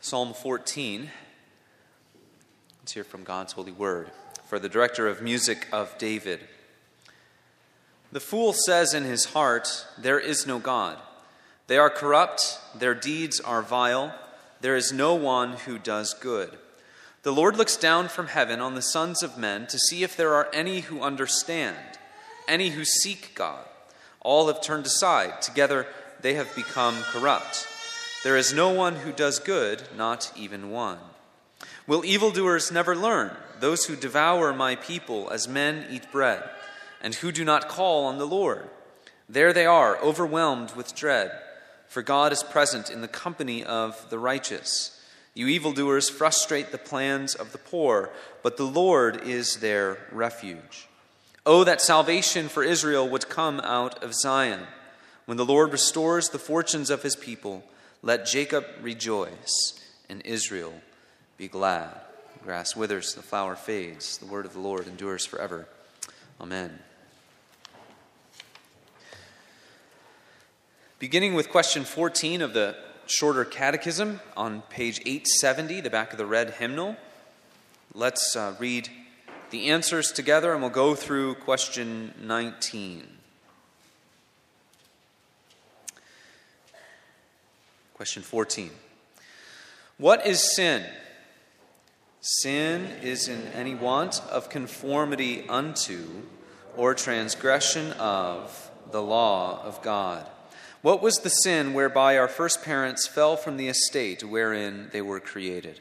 Psalm 14. Let's hear from God's holy word. For the director of music of David. The fool says in his heart, There is no God. They are corrupt, their deeds are vile, there is no one who does good. The Lord looks down from heaven on the sons of men to see if there are any who understand, any who seek God. All have turned aside, together they have become corrupt. There is no one who does good, not even one. Will evildoers never learn, those who devour my people as men eat bread, and who do not call on the Lord? There they are, overwhelmed with dread, for God is present in the company of the righteous. You evildoers frustrate the plans of the poor, but the Lord is their refuge. Oh, that salvation for Israel would come out of Zion. When the Lord restores the fortunes of his people, let Jacob rejoice and Israel be glad. The grass withers, the flower fades. The word of the Lord endures forever. Amen. Beginning with question 14 of the shorter catechism on page 870, the back of the red hymnal, let's uh, read the answers together and we'll go through question 19. Question 14. What is sin? Sin is in any want of conformity unto or transgression of the law of God. What was the sin whereby our first parents fell from the estate wherein they were created?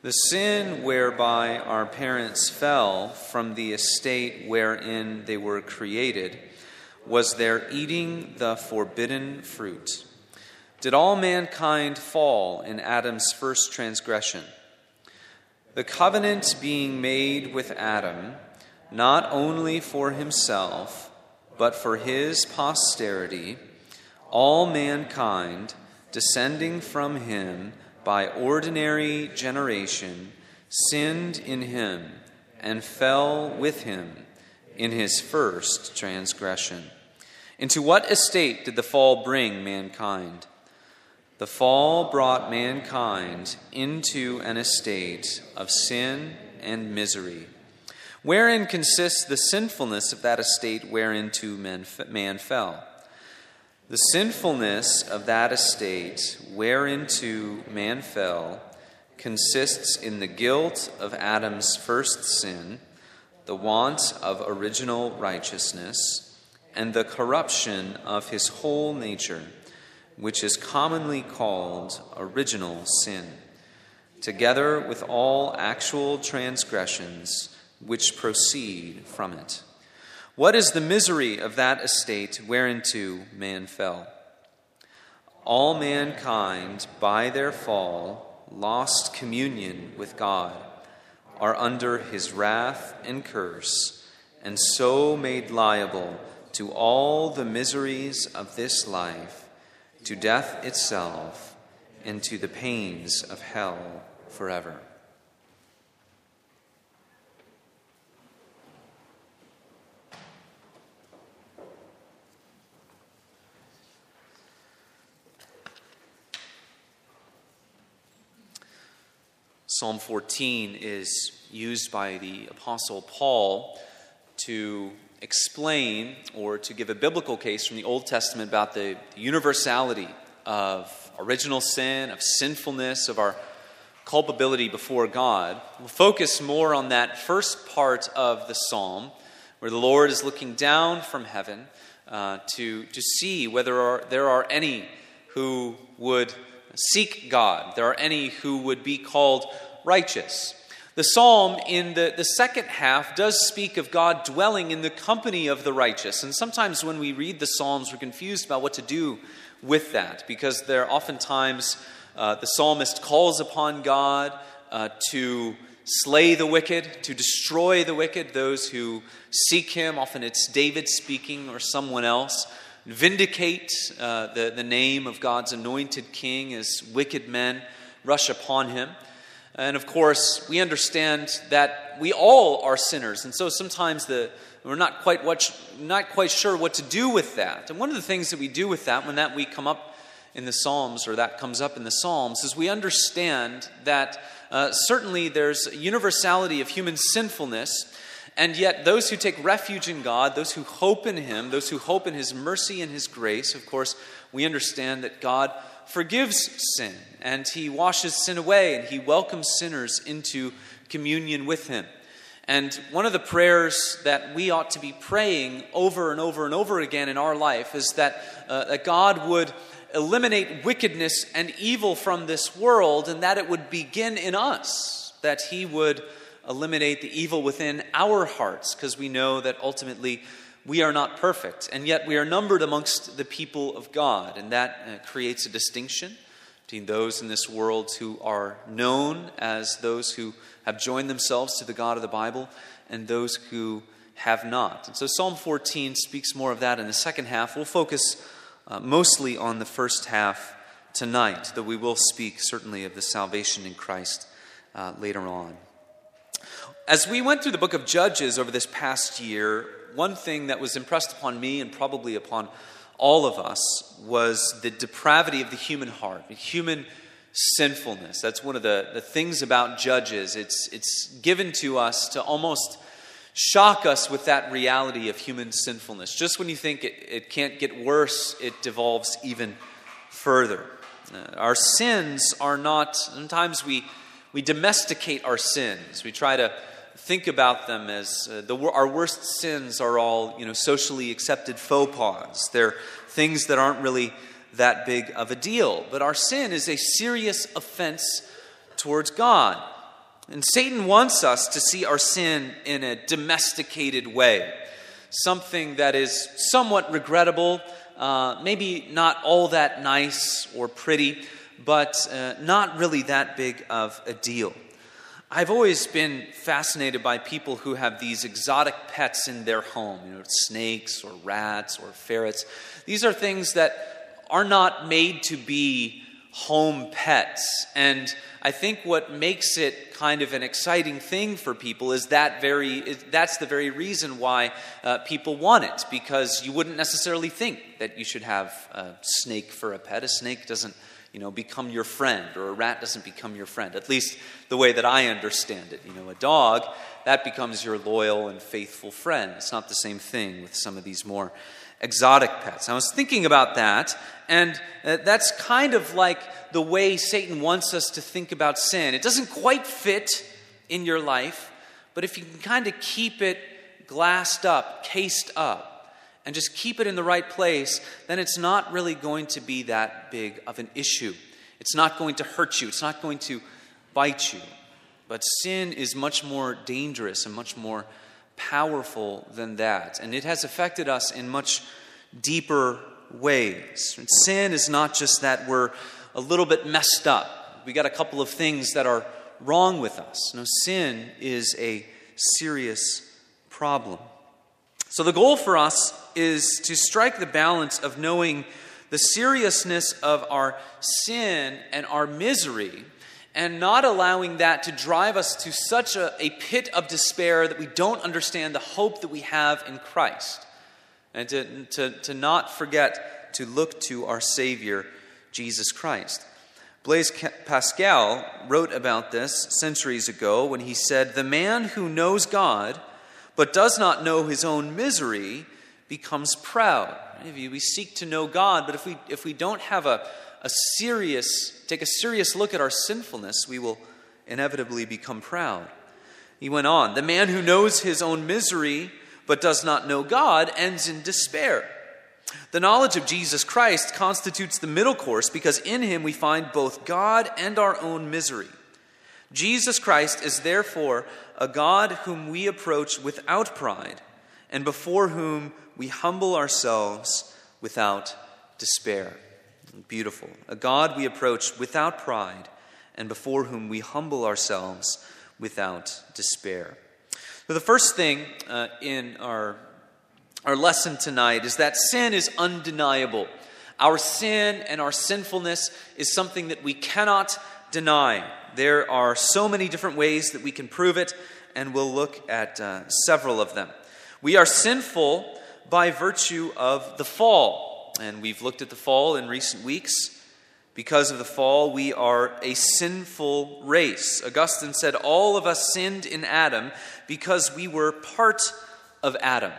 The sin whereby our parents fell from the estate wherein they were created was their eating the forbidden fruit. Did all mankind fall in Adam's first transgression? The covenant being made with Adam, not only for himself, but for his posterity, all mankind, descending from him by ordinary generation, sinned in him and fell with him in his first transgression. Into what estate did the fall bring mankind? The fall brought mankind into an estate of sin and misery. Wherein consists the sinfulness of that estate whereinto man, man fell? The sinfulness of that estate whereinto man fell consists in the guilt of Adam's first sin, the want of original righteousness, and the corruption of his whole nature which is commonly called original sin, together with all actual transgressions which proceed from it. What is the misery of that estate whereinto man fell? All mankind, by their fall, lost communion with God, are under his wrath and curse, and so made liable to all the miseries of this life to death itself, and to the pains of hell forever. Psalm 14 is used by the Apostle Paul to explain or to give a biblical case from the Old Testament about the universality of original sin, of sinfulness, of our culpability before God. We'll focus more on that first part of the psalm, where the Lord is looking down from heaven uh, to, to see whether are, there are any who would seek God, there are any who would be called righteous. The psalm in the, the second half does speak of God dwelling in the company of the righteous. And sometimes when we read the psalms, we're confused about what to do with that because there are oftentimes uh, the psalmist calls upon God uh, to slay the wicked, to destroy the wicked, those who seek him. Often it's David speaking or someone else. Vindicate uh, the, the name of God's anointed king as wicked men rush upon him. And of course, we understand that we all are sinners. And so sometimes the, we're not quite, what, not quite sure what to do with that. And one of the things that we do with that when that we come up in the Psalms, or that comes up in the Psalms, is we understand that uh, certainly there's universality of human sinfulness, and yet those who take refuge in God, those who hope in Him, those who hope in His mercy and His grace, of course, we understand that God forgives sin, and He washes sin away, and He welcomes sinners into communion with Him. And one of the prayers that we ought to be praying over and over and over again in our life is that, uh, that God would eliminate wickedness and evil from this world and that it would begin in us, that He would eliminate the evil within our hearts, because we know that ultimately we are not perfect, and yet we are numbered amongst the people of God, and that uh, creates a distinction between those in this world who are known as those who have joined themselves to the God of the Bible and those who have not. And so Psalm 14 speaks more of that in the second half. We'll focus uh, mostly on the first half tonight, though we will speak certainly of the salvation in Christ uh, later on. As we went through the book of Judges over this past year, one thing that was impressed upon me and probably upon all of us was the depravity of the human heart, the human sinfulness. That's one of the, the things about Judges. It's, it's given to us to almost shock us with that reality of human sinfulness. Just when you think it, it can't get worse, it devolves even further. Uh, our sins are not, sometimes we, we domesticate our sins. We try to think about them as uh, the, our worst sins are all you know, socially accepted faux pas. They're things that aren't really that big of a deal. But our sin is a serious offense towards God. And Satan wants us to see our sin in a domesticated way, something that is somewhat regrettable, uh, maybe not all that nice or pretty, but uh, not really that big of a deal. I've always been fascinated by people who have these exotic pets in their home, you know, snakes or rats or ferrets. These are things that are not made to be home pets. And I think what makes it kind of an exciting thing for people is that very that's the very reason why uh, people want it because you wouldn't necessarily think that you should have a snake for a pet. A snake doesn't you know, become your friend, or a rat doesn't become your friend. At least the way that I understand it. You know, a dog, that becomes your loyal and faithful friend. It's not the same thing with some of these more exotic pets. I was thinking about that, and uh, that's kind of like the way Satan wants us to think about sin. It doesn't quite fit in your life, but if you can kind of keep it glassed up, cased up, and just keep it in the right place, then it's not really going to be that big of an issue. It's not going to hurt you, it's not going to bite you. But sin is much more dangerous and much more powerful than that. And it has affected us in much deeper ways. And sin is not just that we're a little bit messed up, we got a couple of things that are wrong with us. No, sin is a serious problem. So the goal for us is to strike the balance of knowing the seriousness of our sin and our misery and not allowing that to drive us to such a, a pit of despair that we don't understand the hope that we have in Christ. And to, to, to not forget to look to our Savior, Jesus Christ. Blaise Pascal wrote about this centuries ago when he said, The man who knows God but does not know his own misery becomes proud. We seek to know God, but if we, if we don't have a, a serious, take a serious look at our sinfulness, we will inevitably become proud. He went on, the man who knows his own misery but does not know God ends in despair. The knowledge of Jesus Christ constitutes the middle course because in him we find both God and our own misery. Jesus Christ is therefore a God whom we approach without pride and before whom we humble ourselves without despair. Beautiful. A God we approach without pride and before whom we humble ourselves without despair. So, the first thing uh, in our, our lesson tonight is that sin is undeniable. Our sin and our sinfulness is something that we cannot deny. There are so many different ways that we can prove it, and we'll look at uh, several of them. We are sinful by virtue of the fall. And we've looked at the fall in recent weeks. Because of the fall, we are a sinful race. Augustine said, All of us sinned in Adam because we were part of Adam.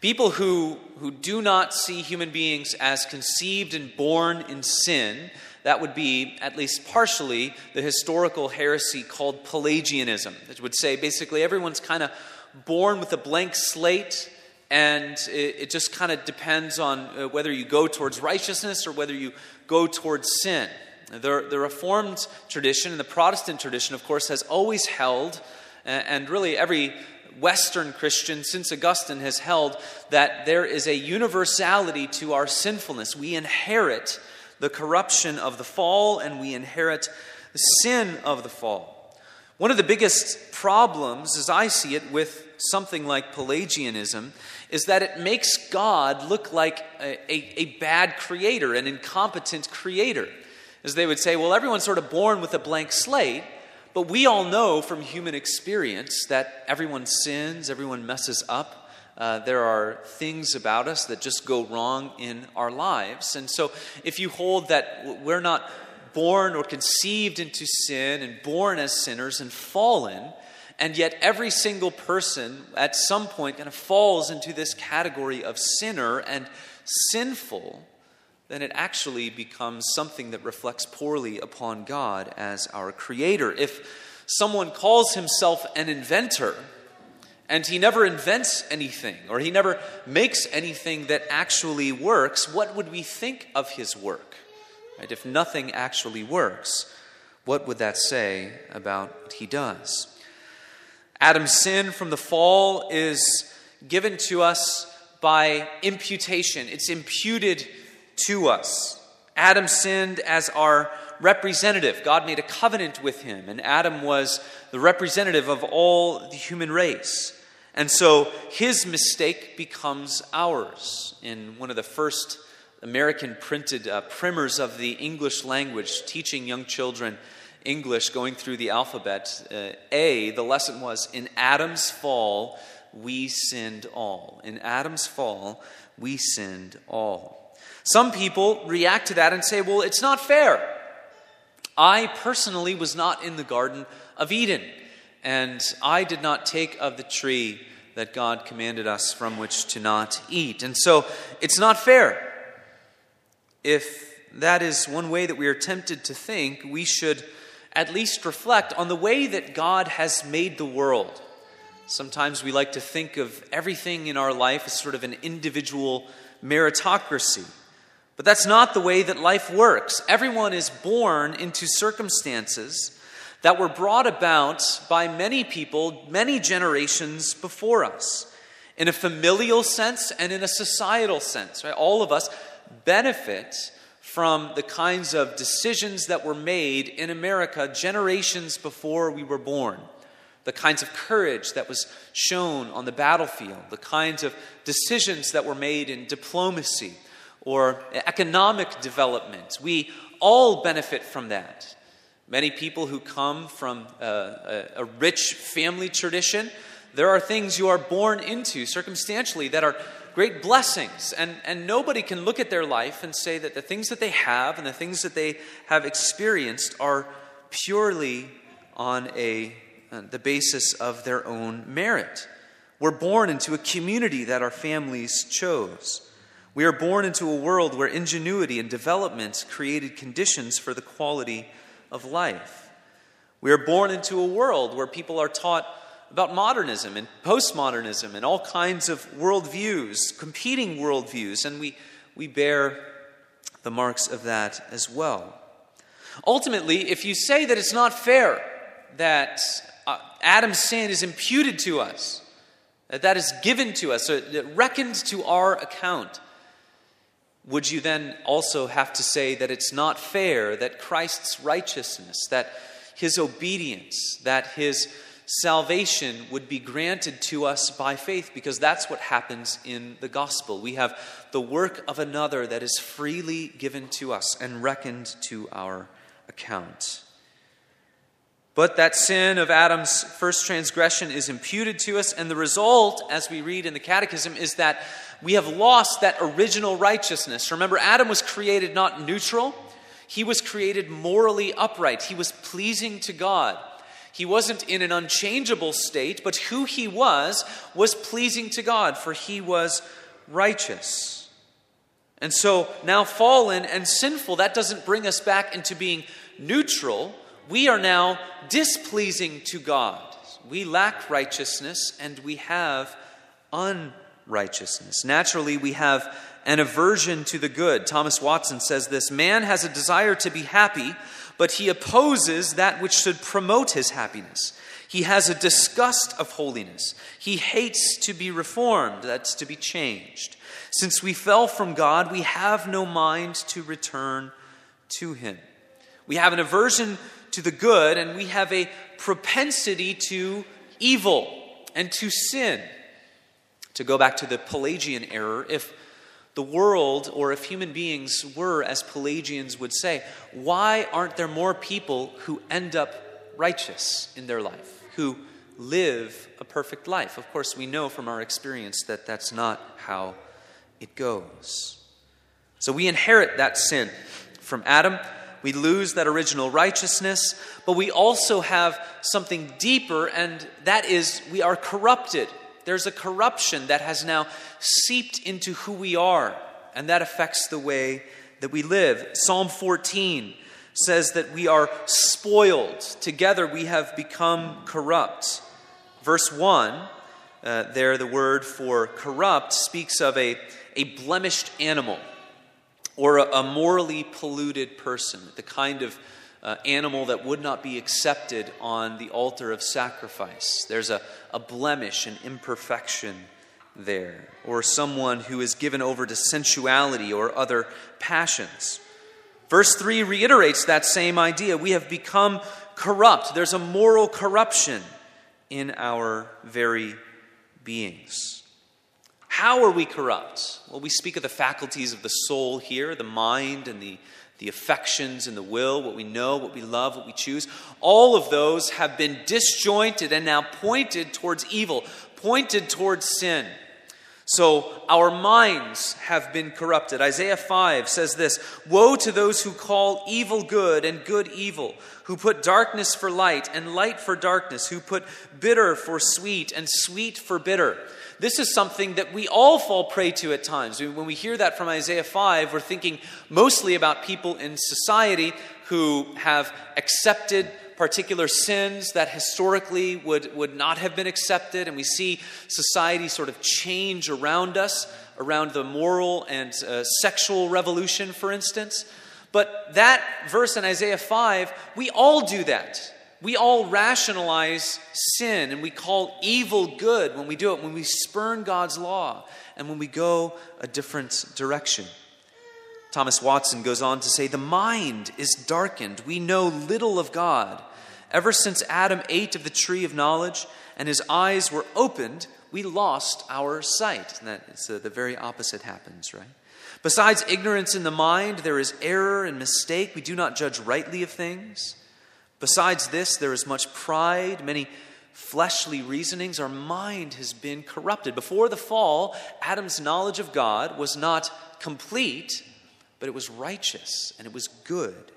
People who, who do not see human beings as conceived and born in sin, that would be, at least partially, the historical heresy called Pelagianism. It would say basically everyone's kind of born with a blank slate, and it, it just kind of depends on uh, whether you go towards righteousness or whether you go towards sin. The, the Reformed tradition and the Protestant tradition, of course, has always held, and really every Western Christian since Augustine has held, that there is a universality to our sinfulness. We inherit the corruption of the fall and we inherit the sin of the fall. One of the biggest problems, as I see it, with something like Pelagianism is that it makes God look like a, a, a, bad creator, an incompetent creator. As they would say, well, everyone's sort of born with a blank slate, but we all know from human experience that everyone sins, everyone messes up. Uh, there are things about us that just go wrong in our lives. And so, if you hold that we're not born or conceived into sin and born as sinners and fallen, and yet every single person at some point kind of falls into this category of sinner and sinful, then it actually becomes something that reflects poorly upon God as our creator. If someone calls himself an inventor, and he never invents anything, or he never makes anything that actually works, what would we think of his work? Right? If nothing actually works, what would that say about what he does? Adam's sin from the fall is given to us by imputation, it's imputed to us. Adam sinned as our representative. God made a covenant with him, and Adam was the representative of all the human race. And so his mistake becomes ours. In one of the first American printed uh, primers of the English language, teaching young children English going through the alphabet, uh, A, the lesson was In Adam's fall, we sinned all. In Adam's fall, we sinned all. Some people react to that and say, well, it's not fair. I personally was not in the Garden of Eden, and I did not take of the tree that God commanded us from which to not eat. And so it's not fair. If that is one way that we are tempted to think, we should at least reflect on the way that God has made the world. Sometimes we like to think of everything in our life as sort of an individual meritocracy. But that's not the way that life works. Everyone is born into circumstances that were brought about by many people, many generations before us, in a familial sense and in a societal sense. Right? All of us benefit from the kinds of decisions that were made in America generations before we were born, the kinds of courage that was shown on the battlefield, the kinds of decisions that were made in diplomacy or economic development. We all benefit from that. Many people who come from a, a, a rich family tradition, there are things you are born into circumstantially that are great blessings. And, and nobody can look at their life and say that the things that they have and the things that they have experienced are purely on a, uh, the basis of their own merit. We're born into a community that our families chose. We are born into a world where ingenuity and development created conditions for the quality of life. We are born into a world where people are taught about modernism and postmodernism and all kinds of worldviews, competing worldviews, and we, we bear the marks of that as well. Ultimately, if you say that it's not fair that uh, Adam's sin is imputed to us, that that is given to us, so that reckoned to our account, would you then also have to say that it's not fair that Christ's righteousness, that his obedience, that his salvation would be granted to us by faith because that's what happens in the gospel. We have the work of another that is freely given to us and reckoned to our account. But that sin of Adam's first transgression is imputed to us, and the result, as we read in the Catechism, is that we have lost that original righteousness. Remember, Adam was created not neutral, He was created morally upright, he was pleasing to God. He wasn't in an unchangeable state, but who he was was pleasing to God, for he was righteous. And so now fallen and sinful, that doesn't bring us back into being neutral. We are now displeasing to God. We lack righteousness and we have unrighteousness. Naturally, we have an aversion to the good. Thomas Watson says this Man has a desire to be happy, but he opposes that which should promote his happiness. He has a disgust of holiness. He hates to be reformed, that's to be changed. Since we fell from God, we have no mind to return to Him. We have an aversion to the good, and we have a propensity to evil and to sin. To go back to the Pelagian error, if the world or if human beings were, as Pelagians would say, why aren't there more people who end up righteous in their life, who live a perfect life? Of course, we know from our experience that that's not how it goes. So we inherit that sin from Adam. We lose that original righteousness, but we also have something deeper, and that is we are corrupted there's a corruption that has now seeped into who we are, and that affects the way that we live. Psalm 14 says that we are spoiled. Together we have become corrupt. Verse 1, uh, there the word for corrupt speaks of a, a blemished animal or a, a morally polluted person, the kind of uh, animal that would not be accepted on the altar of sacrifice. There's a, a blemish, an imperfection there. Or someone who is given over to sensuality or other passions. Verse 3 reiterates that same idea. We have become corrupt. There's a moral corruption in our very beings. How are we corrupt? Well, we speak of the faculties of the soul here, the mind and the the affections and the will, what we know, what we love, what we choose, all of those have been disjointed and now pointed towards evil, pointed towards sin. So our minds have been corrupted. Isaiah 5 says this Woe to those who call evil good and good evil, who put darkness for light and light for darkness, who put bitter for sweet and sweet for bitter. This is something that we all fall prey to at times. When we hear that from Isaiah 5, we're thinking mostly about people in society who have accepted particular sins that historically would, would not have been accepted. And we see society sort of change around us, around the moral and uh, sexual revolution, for instance. But that verse in Isaiah 5, we all do that. We all rationalize sin and we call evil good when we do it, when we spurn God's law and when we go a different direction. Thomas Watson goes on to say, The mind is darkened. We know little of God. Ever since Adam ate of the tree of knowledge and his eyes were opened, we lost our sight. And that is the, uh, the very opposite happens, right? Besides ignorance in the mind, there is error and mistake. We do not judge rightly of things. Besides this, there is much pride, many fleshly reasonings. Our mind has been corrupted. Before the fall, Adam's knowledge of God was not complete, but it was righteous and it was good.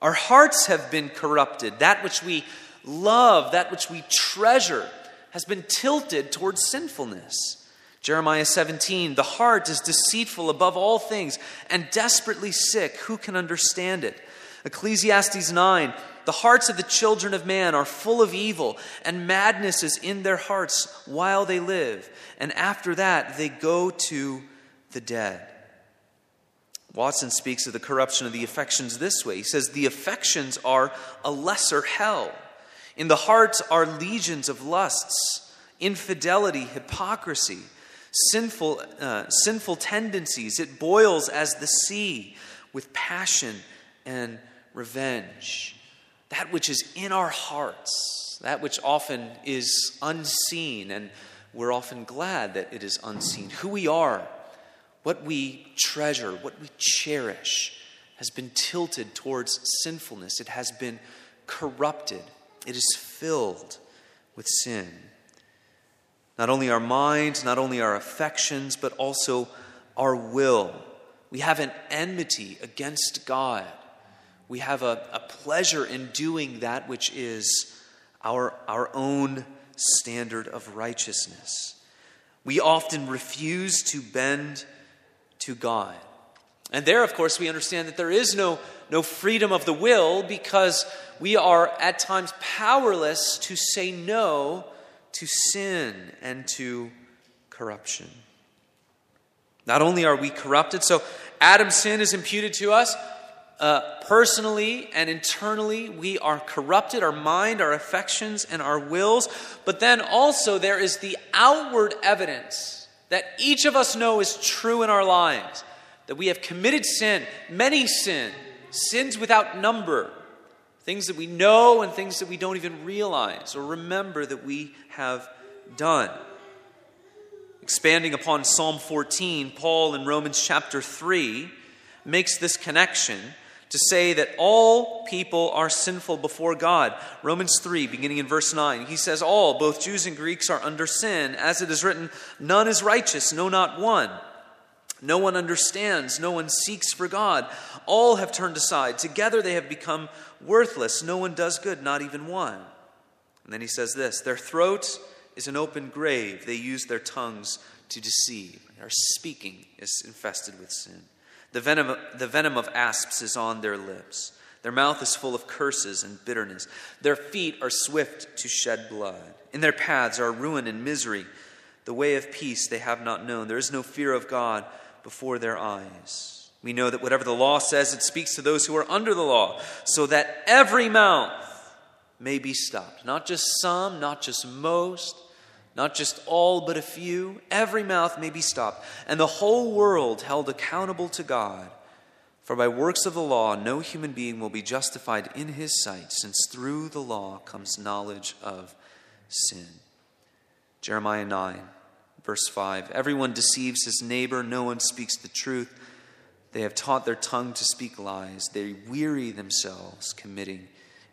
Our hearts have been corrupted. That which we love, that which we treasure, has been tilted towards sinfulness. Jeremiah 17, the heart is deceitful above all things and desperately sick. Who can understand it? Ecclesiastes 9 The hearts of the children of man are full of evil, and madness is in their hearts while they live, and after that they go to the dead. Watson speaks of the corruption of the affections this way. He says, The affections are a lesser hell. In the hearts are legions of lusts, infidelity, hypocrisy, sinful, uh, sinful tendencies. It boils as the sea with passion and revenge. That which is in our hearts, that which often is unseen, and we're often glad that it is unseen. Who we are, what we treasure, what we cherish, has been tilted towards sinfulness. It has been corrupted. It is filled with sin. Not only our minds, not only our affections, but also our will We have an enmity against God. We have a, a pleasure in doing that which is our, our own standard of righteousness. We often refuse to bend to God. And there, of course, we understand that there is no, no freedom of the will because we are at times powerless to say no to sin and to corruption. Not only are we corrupted, so Adam's sin is imputed to us. Uh, personally and internally, we are corrupted, our mind, our affections, and our wills. But then also, there is the outward evidence that each of us know is true in our lives that we have committed sin, many sin, sins without number, things that we know and things that we don't even realize or remember that we have done. Expanding upon Psalm 14, Paul in Romans chapter 3 makes this connection to say that all people are sinful before God. Romans 3, beginning in verse 9, he says, All, both Jews and Greeks, are under sin. As it is written, None is righteous, no, not one. No one understands, no one seeks for God. All have turned aside. Together they have become worthless. No one does good, not even one. And then he says this Their throat is an open grave. They use their tongues to deceive. Their speaking is infested with sin. The venom, the venom of asps is on their lips. Their mouth is full of curses and bitterness. Their feet are swift to shed blood. In their paths are ruin and misery. The way of peace they have not known. There is no fear of God before their eyes. We know that whatever the law says, it speaks to those who are under the law, so that every mouth may be stopped. Not just some, not just most, not just all but a few, every mouth may be stopped, and the whole world held accountable to God. For by works of the law, no human being will be justified in his sight, since through the law comes knowledge of sin. Jeremiah 9, verse 5 Everyone deceives his neighbor, no one speaks the truth. They have taught their tongue to speak lies, they weary themselves committing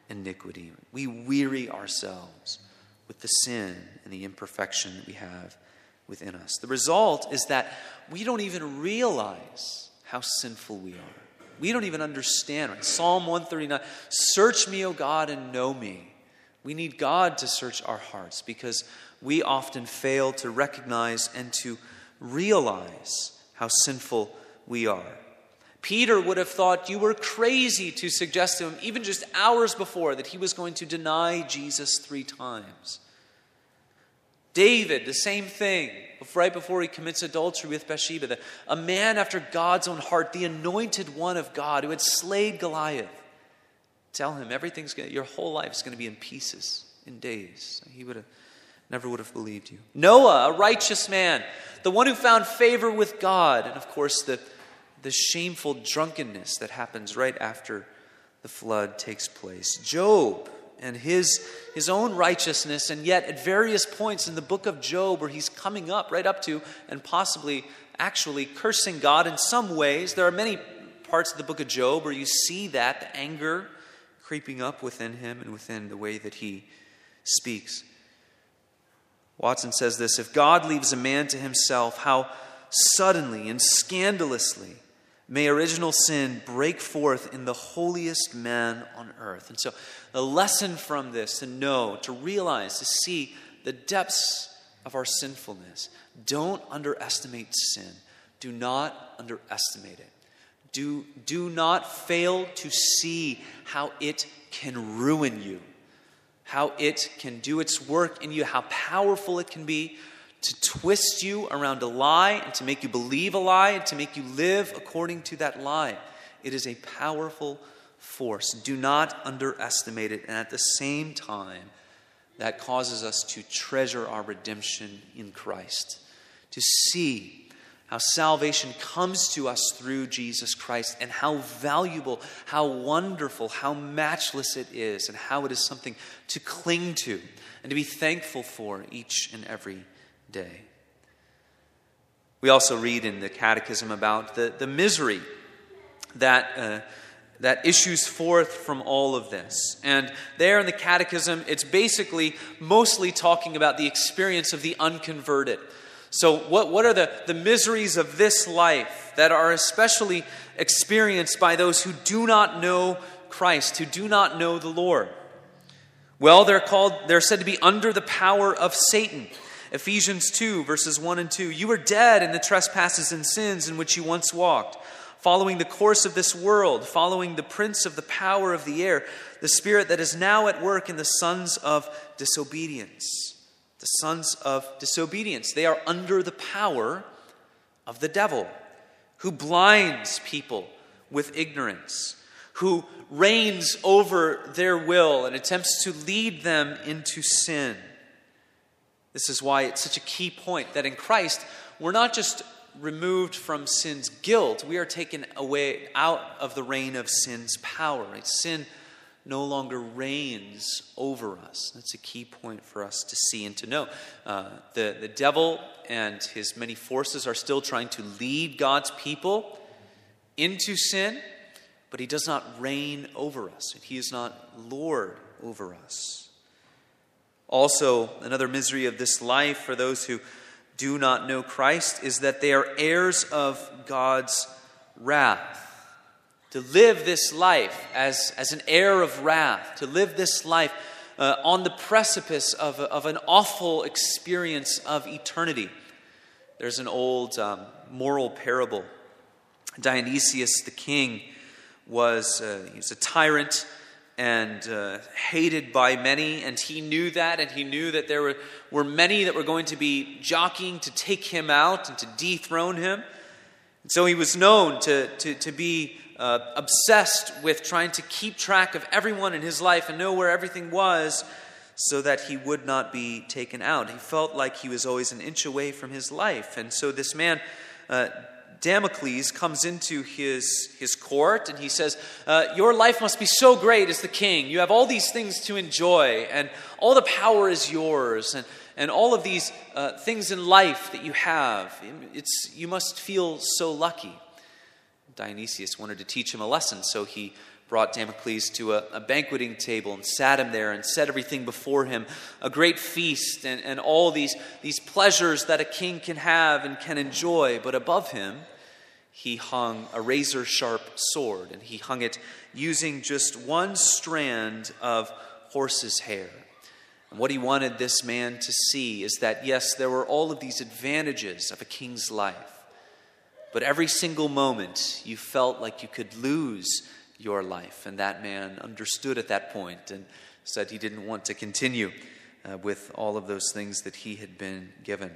iniquity. We weary ourselves with the sin and the imperfection that we have within us. The result is that we don't even realize how sinful we are. We don't even understand. Right? Psalm 139 Search me, O God, and know me. We need God to search our hearts because we often fail to recognize and to realize how sinful we are. Peter would have thought you were crazy to suggest to him, even just hours before, that he was going to deny Jesus three times. David, the same thing, right before he commits adultery with Bathsheba, the, a man after God's own heart, the anointed one of God who had slayed Goliath. Tell him everything's gonna, your whole life is going to be in pieces in days. He would have never would have believed you. Noah, a righteous man, the one who found favor with God, and of course the the shameful drunkenness that happens right after the flood takes place. Job and his, his own righteousness, and yet at various points in the book of Job, where he's coming up, right up to, and possibly actually cursing God in some ways. There are many parts of the book of Job where you see that, the anger creeping up within him and within the way that he speaks. Watson says this If God leaves a man to himself, how suddenly and scandalously May original sin break forth in the holiest man on earth. And so, the lesson from this to know, to realize, to see the depths of our sinfulness. Don't underestimate sin. Do not underestimate it. Do, do not fail to see how it can ruin you, how it can do its work in you, how powerful it can be to twist you around a lie and to make you believe a lie and to make you live according to that lie. It is a powerful force. Do not underestimate it. And at the same time, that causes us to treasure our redemption in Christ, to see how salvation comes to us through Jesus Christ and how valuable, how wonderful, how matchless it is, and how it is something to cling to and to be thankful for each and every day. We also read in the Catechism about the, the misery that, uh, that issues forth from all of this. And there in the Catechism, it's basically mostly talking about the experience of the unconverted. So, what, what are the, the miseries of this life that are especially experienced by those who do not know Christ, who do not know the Lord? Well, they're called, they're said to be under the power of Satan. Ephesians 2, verses 1 and 2. You were dead in the trespasses and sins in which you once walked, following the course of this world, following the prince of the power of the air, the spirit that is now at work in the sons of disobedience the sons of disobedience. They are under the power of the devil, who blinds people with ignorance, who reigns over their will and attempts to lead them into sin. This is why it's such a key point that in Christ, we're not just removed from sin's guilt, we are taken away out of the reign of sin's power. Sin no longer reigns over us. That's a key point for us to see and to know. Uh, the, the devil and his many forces are still trying to lead God's people into sin, but he does not reign over us. He is not Lord over us. Also, another misery of this life for those who do not know Christ is that they are heirs of God's wrath to live this life as, as an heir of wrath, to live this life uh, on the precipice of, of an awful experience of eternity. There's an old um, moral parable. Dionysius the king was, uh, he was a tyrant and uh, hated by many, and he knew that, and he knew that there were, were many that were going to be jockeying to take him out and to dethrone him. And so he was known to, to, to be uh, obsessed with trying to keep track of everyone in his life and know where everything was so that he would not be taken out. He felt like he was always an inch away from his life. And so this man, uh, Damocles, comes into his, his court and he says, uh, Your life must be so great as the king. You have all these things to enjoy, and all the power is yours. And, and all of these uh, things in life that you have, it's, you must feel so lucky. Dionysius wanted to teach him a lesson, so he brought Damocles to a, a, banqueting table and sat him there and set everything before him a great feast and, and all these, these pleasures that a king can have and can enjoy. But above him, he hung a razor sharp sword, and he hung it using just one strand of horse's hair. And what he wanted this man to see is that, yes, there were all of these advantages of a king's life. But every single moment, you felt like you could lose your life. And that man understood at that point and said he didn't want to continue uh, with all of those things that he had been given.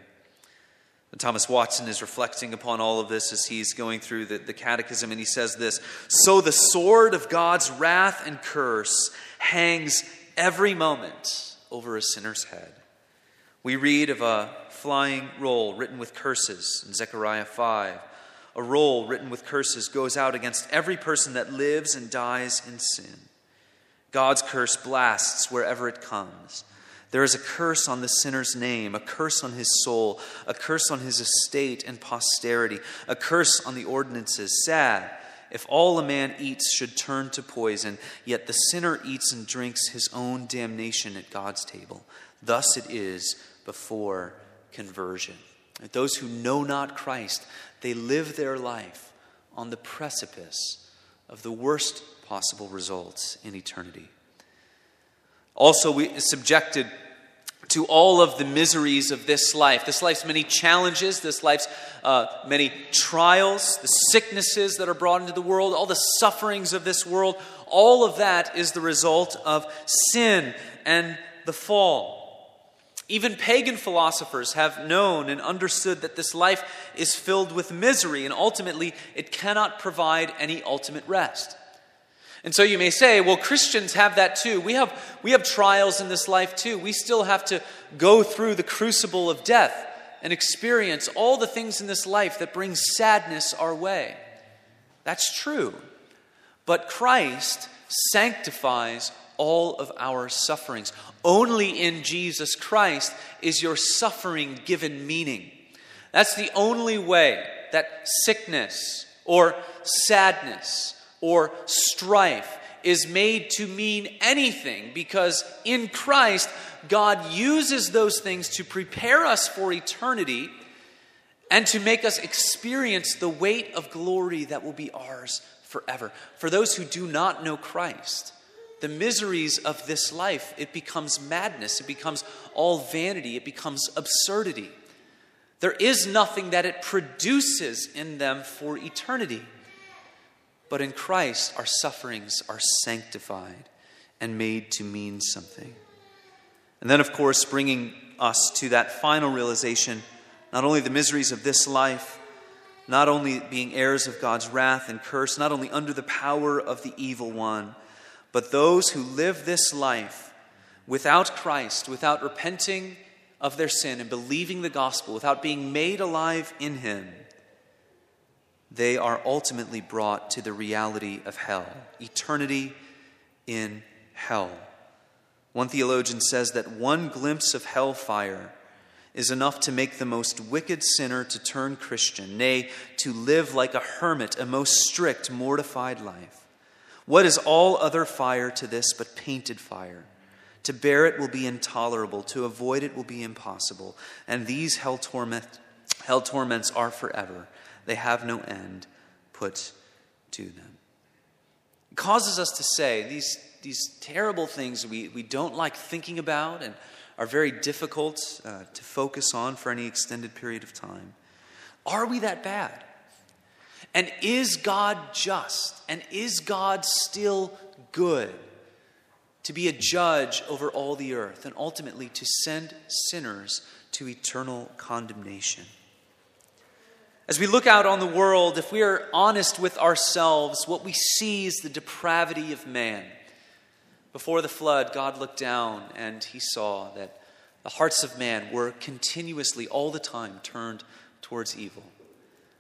Thomas Watson is reflecting upon all of this as he's going through the, the catechism, and he says this So the sword of God's wrath and curse hangs every moment over a sinner's head. We read of a flying roll written with curses in Zechariah 5 a roll written with curses goes out against every person that lives and dies in sin. God's curse blasts wherever it comes. There is a curse on the sinner's name, a curse on his soul, a curse on his estate and posterity, a curse on the ordinances. Sad, if all a man eats should turn to poison, yet the sinner eats and drinks his own damnation at God's table. Thus it is before conversion. Those who know not Christ, they live their life on the precipice of the worst possible results in eternity. Also, we subjected to all of the miseries of this life, this life's many challenges, this life's uh, many trials, the sicknesses that are brought into the world, all the sufferings of this world, all of that is the result of sin and the fall. Even pagan philosophers have known and understood that this life is filled with misery and ultimately it cannot provide any ultimate rest. And so you may say, well, Christians have that too. We have, we have trials in this life too. We still have to go through the crucible of death and experience all the things in this life that bring sadness our way. That's true. But Christ sanctifies all of our sufferings. Only in Jesus Christ is your suffering given meaning. That's the only way that sickness or sadness or strife is made to mean anything because in Christ, God uses those things to prepare us for eternity and to make us experience the weight of glory that will be ours forever. For those who do not know Christ, the miseries of this life, it becomes madness, it becomes all vanity, it becomes absurdity. There is nothing that it produces in them for eternity. But in Christ, our sufferings are sanctified and made to mean something. And then, of course, bringing us to that final realization not only the miseries of this life, not only being heirs of God's wrath and curse, not only under the power of the evil one, but those who live this life without Christ, without repenting of their sin and believing the gospel, without being made alive in Him, they are ultimately brought to the reality of hell, eternity in hell. One theologian says that one glimpse of hellfire is enough to make the most wicked sinner to turn Christian, nay, to live like a hermit, a most strict, mortified life. What is all other fire to this but painted fire? To bear it will be intolerable, to avoid it will be impossible. And these hell, torment, hell torments are forever, they have no end put to them. It causes us to say these, these terrible things we, we don't like thinking about and are very difficult uh, to focus on for any extended period of time. Are we that bad? And is God just? And is God still good to be a judge over all the earth and ultimately to send sinners to eternal condemnation? As we look out on the world, if we are honest with ourselves, what we see is the depravity of man. Before the flood, God looked down and he saw that the hearts of man were continuously, all the time, turned towards evil.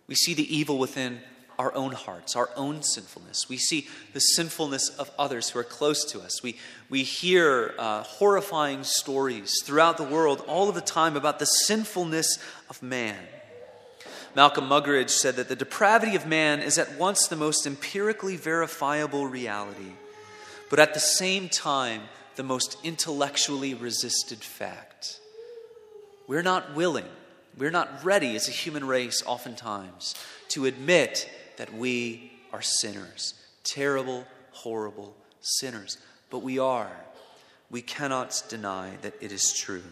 We see the evil within our own hearts, our own sinfulness. We see the sinfulness of others who are close to us. We, we hear uh, horrifying stories throughout the world all of the time about the sinfulness of man. Malcolm Muggeridge said that the depravity of man is at once the most empirically verifiable reality but at the same time, the most intellectually resisted fact. We're not willing, we're not ready as a human race, oftentimes, to admit that we are sinners. Terrible, horrible sinners. But we are. We cannot deny that it is true.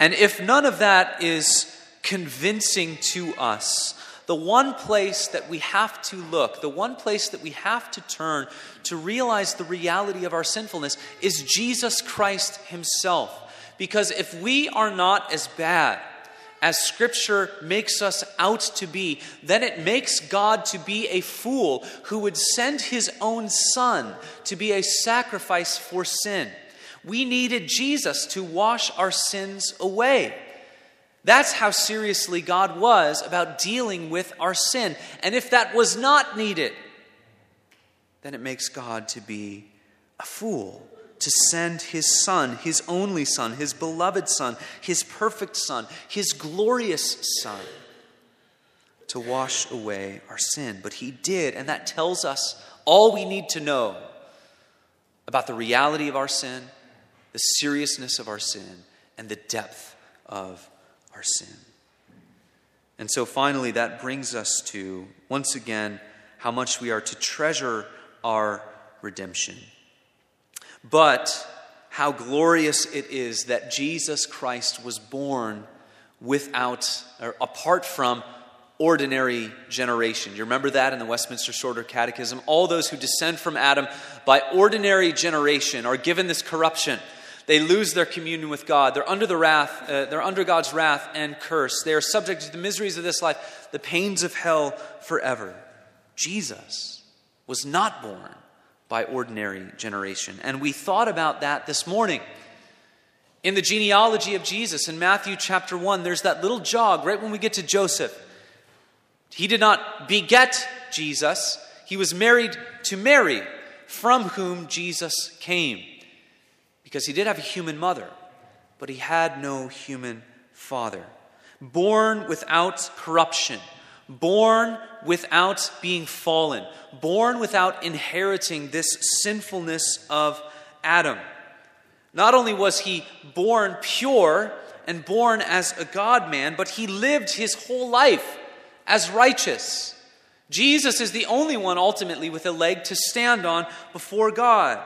And if none of that is convincing to us, the one place that we have to look, the one place that we have to turn to realize the reality of our sinfulness is Jesus Christ Himself. Because if we are not as bad as Scripture makes us out to be, then it makes God to be a fool who would send His own Son to be a sacrifice for sin. We needed Jesus to wash our sins away. That's how seriously God was about dealing with our sin. And if that was not needed, then it makes God to be a fool to send his son, his only son, his beloved son, his perfect son, his glorious son to wash away our sin. But he did, and that tells us all we need to know about the reality of our sin, the seriousness of our sin, and the depth of our sin. And so finally, that brings us to, once again, how much we are to treasure our redemption. But how glorious it is that Jesus Christ was born without, or apart from, ordinary generation. You remember that in the Westminster Shorter Catechism? All those who descend from Adam by ordinary generation are given this corruption they lose their communion with God. They're under the wrath, uh, they're under God's wrath and curse. They are subject to the miseries of this life, the pains of hell forever. Jesus was not born by ordinary generation. And we thought about that this morning. In the genealogy of Jesus in Matthew chapter 1, there's that little jog right when we get to Joseph. He did not beget Jesus, he was married to Mary, from whom Jesus came because he did have a human mother, but he had no human father. Born without corruption, born without being fallen, born without inheriting this sinfulness of Adam. Not only was he born pure and born as a God man, but he lived his whole life as righteous. Jesus is the only one ultimately with a leg to stand on before God.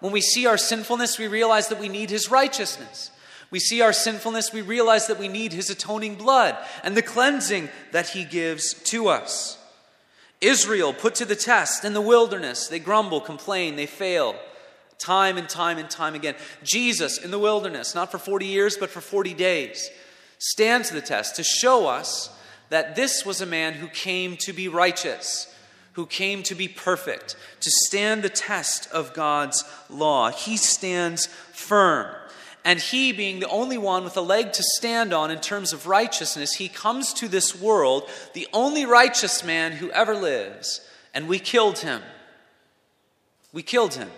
When we see our sinfulness, we realize that we need his righteousness. We see our sinfulness, we realize that we need his atoning blood and the cleansing that he gives to us. Israel put to the test in the wilderness, they grumble, complain, they fail time and time and time again. Jesus in the wilderness, not for 40 years, but for 40 days, stands the test to show us that this was a man who came to be righteous, who came to be perfect, to stand the test of God's law. He stands firm. And he, being the only one with a leg to stand on in terms of righteousness, he comes to this world, the only righteous man who ever lives, and we killed him. We killed him.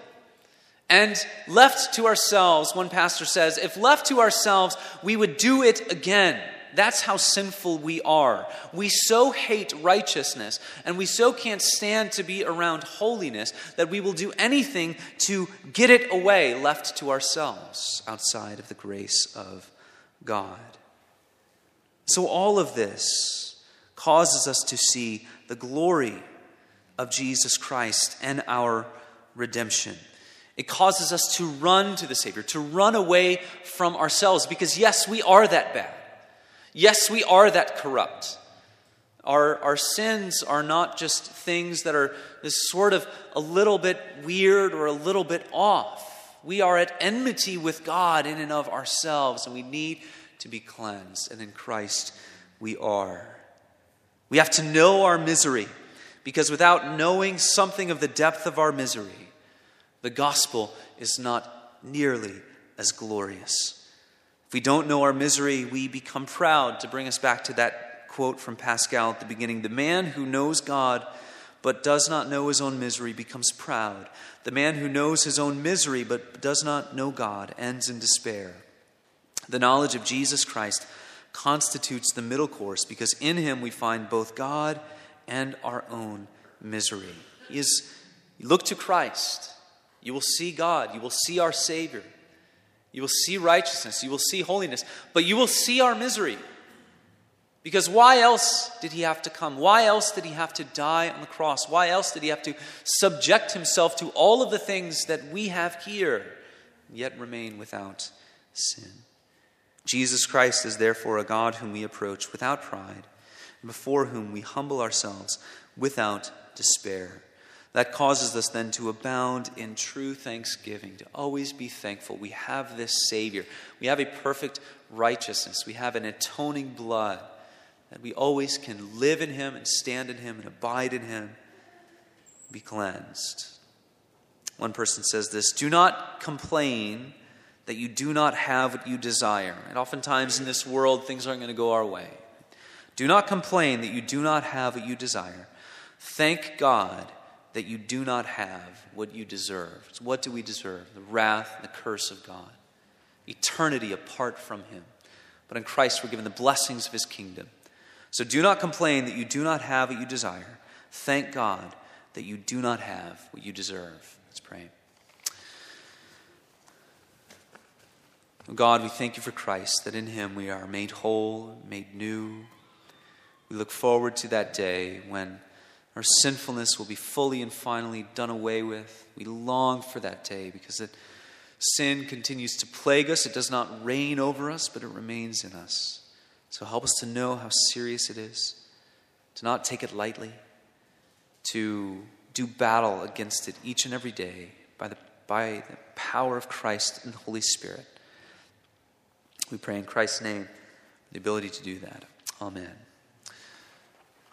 And left to ourselves, one pastor says, if left to ourselves, we would do it again. That's how sinful we are. We so hate righteousness and we so can't stand to be around holiness that we will do anything to get it away, left to ourselves, outside of the grace of God. So, all of this causes us to see the glory of Jesus Christ and our redemption. It causes us to run to the Savior, to run away from ourselves, because yes, we are that bad. Yes, we are that corrupt. Our, our sins are not just things that are this sort of a little bit weird or a little bit off. We are at enmity with God in and of ourselves, and we need to be cleansed. And in Christ, we are. We have to know our misery, because without knowing something of the depth of our misery, the gospel is not nearly as glorious. If we don't know our misery, we become proud. To bring us back to that quote from Pascal at the beginning the man who knows God but does not know his own misery becomes proud. The man who knows his own misery but does not know God ends in despair. The knowledge of Jesus Christ constitutes the middle course because in him we find both God and our own misery. He is, look to Christ. You will see God. You will see our Savior. You will see righteousness. You will see holiness. But you will see our misery. Because why else did he have to come? Why else did he have to die on the cross? Why else did he have to subject himself to all of the things that we have here, yet remain without sin? Jesus Christ is therefore a God whom we approach without pride, and before whom we humble ourselves without despair. That causes us then to abound in true thanksgiving, to always be thankful. We have this Savior. We have a perfect righteousness. We have an atoning blood that we always can live in Him and stand in Him and abide in Him, be cleansed. One person says this Do not complain that you do not have what you desire. And oftentimes in this world, things aren't going to go our way. Do not complain that you do not have what you desire. Thank God that you do not have what you deserve. So what do we deserve? The wrath and the curse of God, eternity apart from Him. But in Christ, we're given the blessings of His kingdom. So do not complain that you do not have what you desire. Thank God that you do not have what you deserve. Let's pray. Oh God, we thank you for Christ, that in Him we are made whole, made new. We look forward to that day when our sinfulness will be fully and finally done away with. We long for that day because that sin continues to plague us. It does not reign over us, but it remains in us. So help us to know how serious it is, to not take it lightly, to do battle against it each and every day by the, by the power of Christ and the Holy Spirit. We pray in Christ's name the ability to do that. Amen.